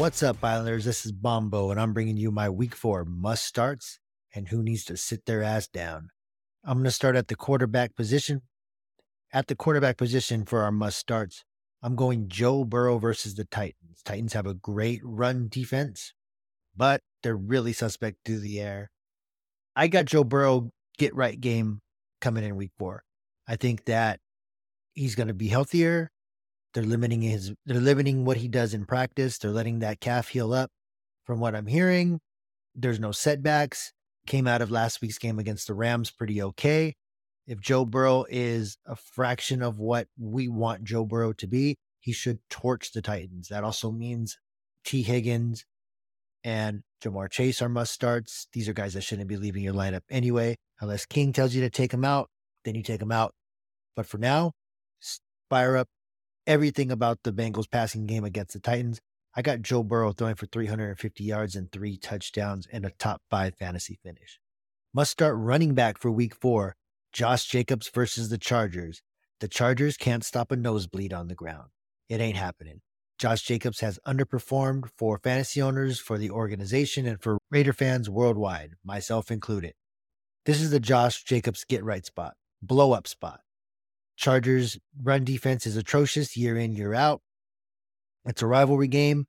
What's up, Islanders? This is Bombo, and I'm bringing you my week four must starts and who needs to sit their ass down. I'm going to start at the quarterback position. At the quarterback position for our must starts, I'm going Joe Burrow versus the Titans. Titans have a great run defense, but they're really suspect through the air. I got Joe Burrow get right game coming in week four. I think that he's going to be healthier. They're limiting his, they're limiting what he does in practice. They're letting that calf heal up. From what I'm hearing, there's no setbacks. Came out of last week's game against the Rams pretty okay. If Joe Burrow is a fraction of what we want Joe Burrow to be, he should torch the Titans. That also means Tee Higgins and Ja'Marr Chase are must starts. These are guys that shouldn't be leaving your lineup anyway. Unless King tells you to take them out, then you take them out. But for now, fire up everything about the Bengals passing game against the Titans. I got Joe Burrow throwing for 350 yards and three touchdowns and a top five fantasy finish. Must start running back for week four. Josh Jacobs versus the Chargers. The Chargers can't stop a nosebleed on the ground. It ain't happening. Josh Jacobs has underperformed for fantasy owners, for the organization, and for Raider fans worldwide, myself included. This is the Josh Jacobs get right spot, blow up spot. Chargers run defense is atrocious year in, year out. It's a rivalry game.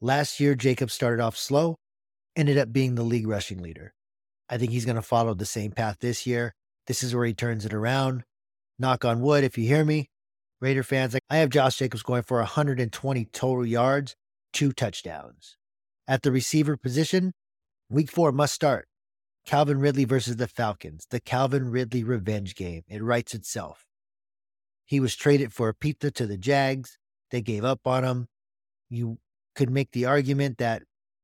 Last year, Jacobs started off slow, ended up being the league rushing leader. I think he's going to follow the same path this year. This is where he turns it around. Knock on wood, if you hear me. Raider fans, I have Josh Jacobs going for 120 total yards, two touchdowns. At the receiver position, week four must start. Calvin Ridley versus the Falcons, the Calvin Ridley revenge game. It writes itself. He was traded for a pizza to the Jags. They gave up on him. You could make the argument that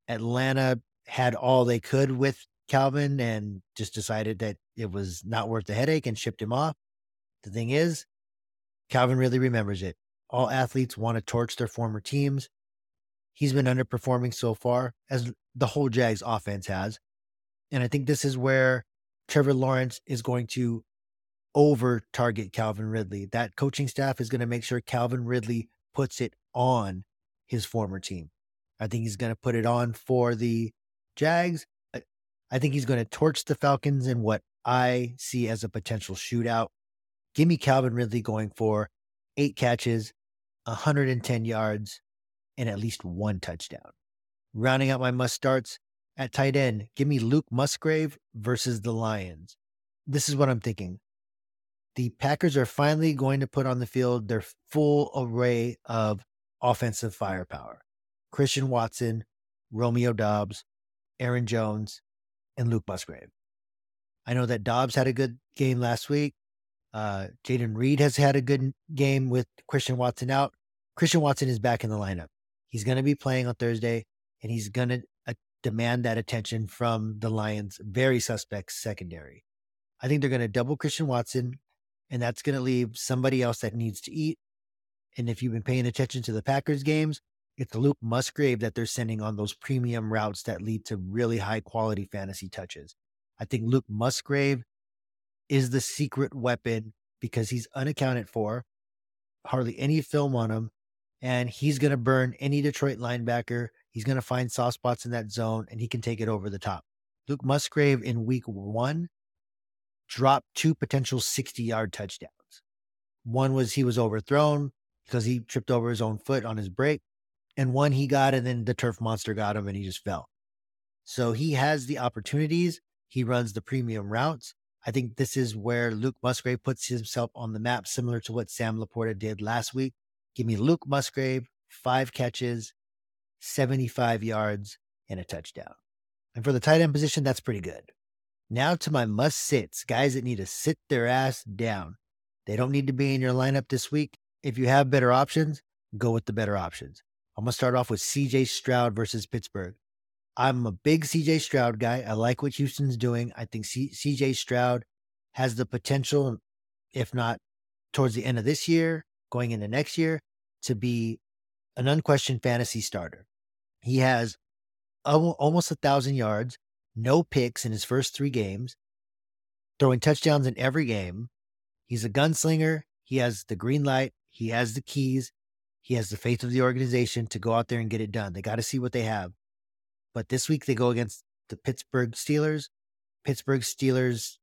Atlanta had all they could with Calvin and just decided that it was not worth the headache and shipped him off. The thing is, Calvin really remembers it. All athletes want to torch their former teams. He's been underperforming so far, as the whole Jags offense has. And I think this is where Trevor Lawrence is going to over target Calvin Ridley. That coaching staff is going to make sure Calvin Ridley puts it on his former team. I think he's going to put it on for the Jags. I think he's going to torch the Falcons in what I see as a potential shootout. Give me Calvin Ridley going for eight catches, 110 yards, and at least one touchdown. Rounding out my must starts at tight end, give me Luke Musgrave versus the Lions. This is what I'm thinking. The Packers are finally going to put on the field their full array of offensive firepower. Christian Watson, Romeo Doubs, Aaron Jones, and Luke Musgrave. I know that Doubs had a good game last week. Uh, Jayden Reed has had a good game with Christian Watson out. Christian Watson is back in the lineup. He's going to be playing on Thursday, and he's going to uh, demand that attention from the Lions' very suspect secondary. I think they're going to double Christian Watson, and that's going to leave somebody else that needs to eat. And if you've been paying attention to the Packers games, it's Luke Musgrave that they're sending on those premium routes that lead to really high quality fantasy touches. I think Luke Musgrave is the secret weapon because he's unaccounted for, hardly any film on him, and he's going to burn any Detroit linebacker. He's going to find soft spots in that zone and he can take it over the top. Luke Musgrave in week one dropped two potential 60 yard touchdowns. One was he was overthrown because he tripped over his own foot on his break and one he got, and then the turf monster got him and he just fell. So he has the opportunities. He runs the premium routes. I think this is where Luke Musgrave puts himself on the map, similar to what Sam LaPorta did last week. Give me Luke Musgrave, five catches, 75 yards, and a touchdown. And for the tight end position, that's pretty good. Now to my must sits, guys that need to sit their ass down. They don't need to be in your lineup this week. If you have better options, go with the better options. I'm going to start off with CJ Stroud versus Pittsburgh. I'm a big CJ Stroud guy. I like what Houston's doing. I think CJ Stroud has the potential, if not towards the end of this year, going into next year, to be an unquestioned fantasy starter. He has almost a thousand yards, no picks in his first three games, throwing touchdowns in every game. He's a gunslinger. He has the green light. He has the keys. He has the faith of the organization to go out there and get it done. They got to see what they have. But this week they go against the Pittsburgh Steelers. Pittsburgh Steelers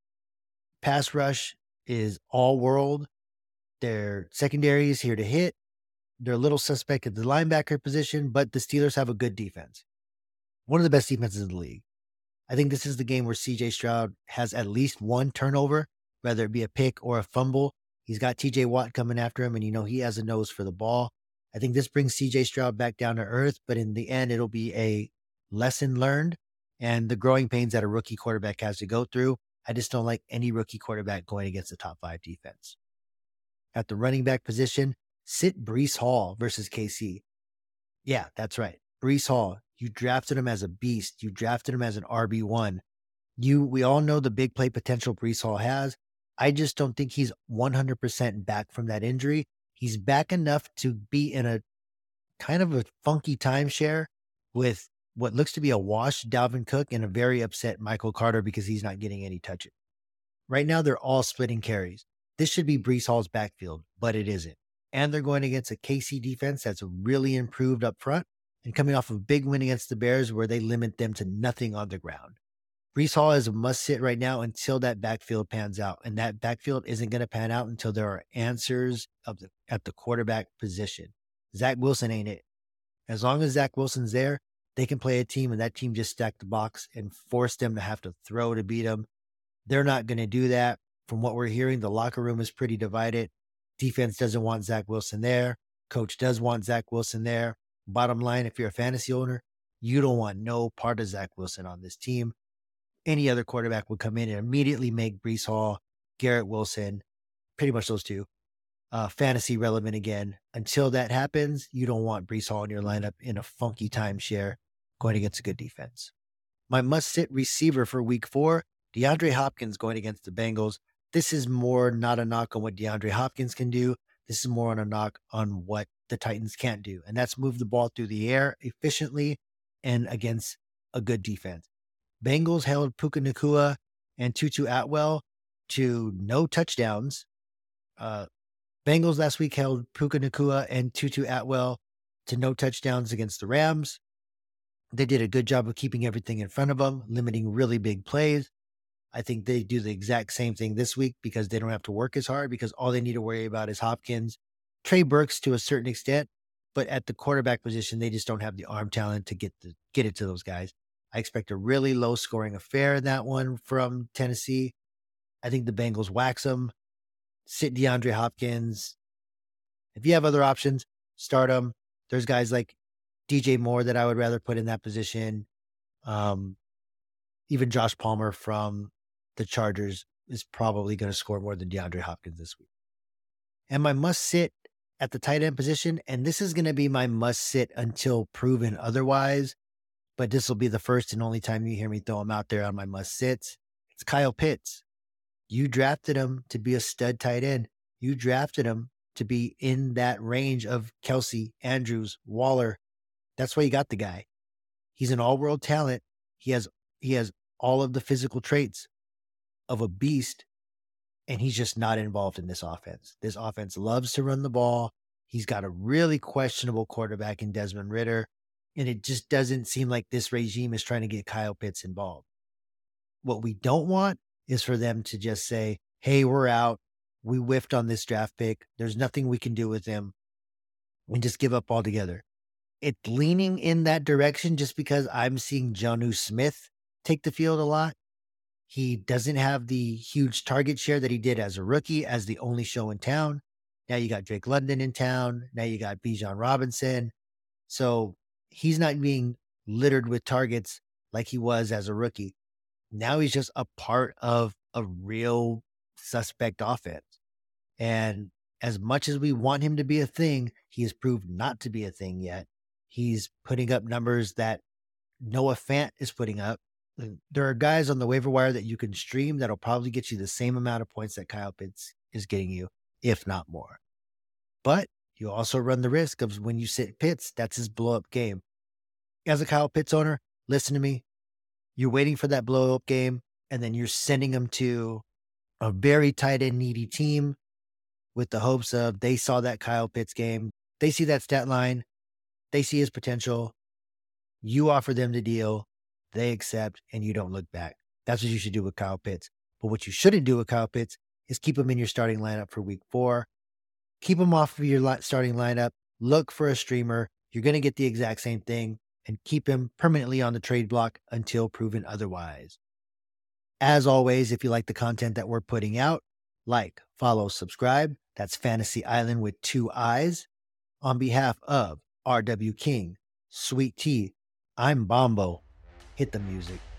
pass rush is all world. Their secondary is here to hit. They're a little suspect at the linebacker position, but the Steelers have a good defense. One of the best defenses in the league. I think this is the game where CJ Stroud has at least one turnover, whether it be a pick or a fumble. He's got TJ Watt coming after him, and you know he has a nose for the ball. I think this brings CJ Stroud back down to earth, but in the end, it'll be a lesson learned and the growing pains that a rookie quarterback has to go through. I just don't like any rookie quarterback going against the top five defense. At the running back position, sit Breece Hall versus KC. Yeah, that's right. Breece Hall, you drafted him as a beast. You drafted him as an RB1. You, we all know the big play potential Breece Hall has. I just don't think he's 100% back from that injury. He's back enough to be in a kind of a funky timeshare with what looks to be a washed Dalvin Cook and a very upset Michael Carter because he's not getting any touches. Right now, they're all splitting carries. This should be Breece Hall's backfield, but it isn't. And they're going against a KC defense that's really improved up front and coming off of a big win against the Bears where they limit them to nothing on the ground. Breece Hall is a must sit right now until that backfield pans out. And that backfield isn't going to pan out until there are answers the, at the quarterback position. Zach Wilson ain't it. As long as Zach Wilson's there, they can play a team and that team just stack the box and force them to have to throw to beat them. They're not going to do that. From what we're hearing, the locker room is pretty divided. Defense doesn't want Zach Wilson there. Coach does want Zach Wilson there. Bottom line, if you're a fantasy owner, you don't want no part of Zach Wilson on this team. Any other quarterback would come in and immediately make Breece Hall, Garrett Wilson, pretty much those two, uh, fantasy relevant again. Until that happens, you don't want Breece Hall in your lineup in a funky timeshare going against a good defense. My must sit receiver for week four, DeAndre Hopkins going against the Bengals. This is more not a knock on what DeAndre Hopkins can do. This is more on a knock on what the Titans can't do. And that's move the ball through the air efficiently and against a good defense. Bengals held Puka Nacua and Tutu Atwell to no touchdowns. Uh, Bengals last week held Puka Nacua and Tutu Atwell to no touchdowns against the Rams. They did a good job of keeping everything in front of them, limiting really big plays. I think they do the exact same thing this week because they don't have to work as hard because all they need to worry about is Hopkins, Trey Burks to a certain extent, but at the quarterback position, they just don't have the arm talent to get the get it to those guys. I expect a really low scoring affair in that one from Tennessee. I think the Bengals wax them, sit DeAndre Hopkins. If you have other options, start them. There's guys like DJ Moore that I would rather put in that position. Um, even Josh Palmer from the Chargers is probably going to score more than DeAndre Hopkins this week. And my must sit at the tight end position, and this is going to be my must sit until proven otherwise. But this will be the first and only time you hear me throw him out there on my must sits. It's Kyle Pitts. You drafted him to be a stud tight end. You drafted him to be in that range of Kelce, Andrews, Waller, that's why you got the guy. He's an all-world talent. He has he has all of the physical traits of a beast, and he's just not involved in this offense. This offense loves to run the ball. He's got a really questionable quarterback in Desmond Ridder, and it just doesn't seem like this regime is trying to get Kyle Pitts involved. What we don't want is for them to just say, "Hey, we're out. We whiffed on this draft pick. There's nothing we can do with him," and just give up altogether it's leaning in that direction just because I'm seeing Jonnu Smith take the field a lot. He doesn't have the huge target share that he did as a rookie, as the only show in town. Now you got Drake London in town. Now you got Bijan Robinson. So he's not being littered with targets like he was as a rookie. Now he's just a part of a real suspect offense. And as much as we want him to be a thing, he has proved not to be a thing yet. He's putting up numbers that Noah Fant is putting up. There are guys on the waiver wire that you can stream that'll probably get you the same amount of points that Kyle Pitts is getting you, if not more. But you also run the risk of when you sit Pitts, that's his blow up game. As a Kyle Pitts owner, listen to me. You're waiting for that blow up game, and then you're sending him to a very tight end needy team with the hopes of they saw that Kyle Pitts game They see that stat line, they see his potential. You offer them the deal, they accept, and you don't look back. That's what you should do with Kyle Pitts. But what you shouldn't do with Kyle Pitts is keep him in your starting lineup for week four. Keep him off of your starting lineup. Look for a streamer. You're going to get the exact same thing and keep him permanently on the trade block until proven otherwise. As always, if you like the content that we're putting out, like, follow, subscribe. That's Fantasy Island with two eyes. On behalf of RW King, Sweet Tea, I'm Bombo. Hit the music.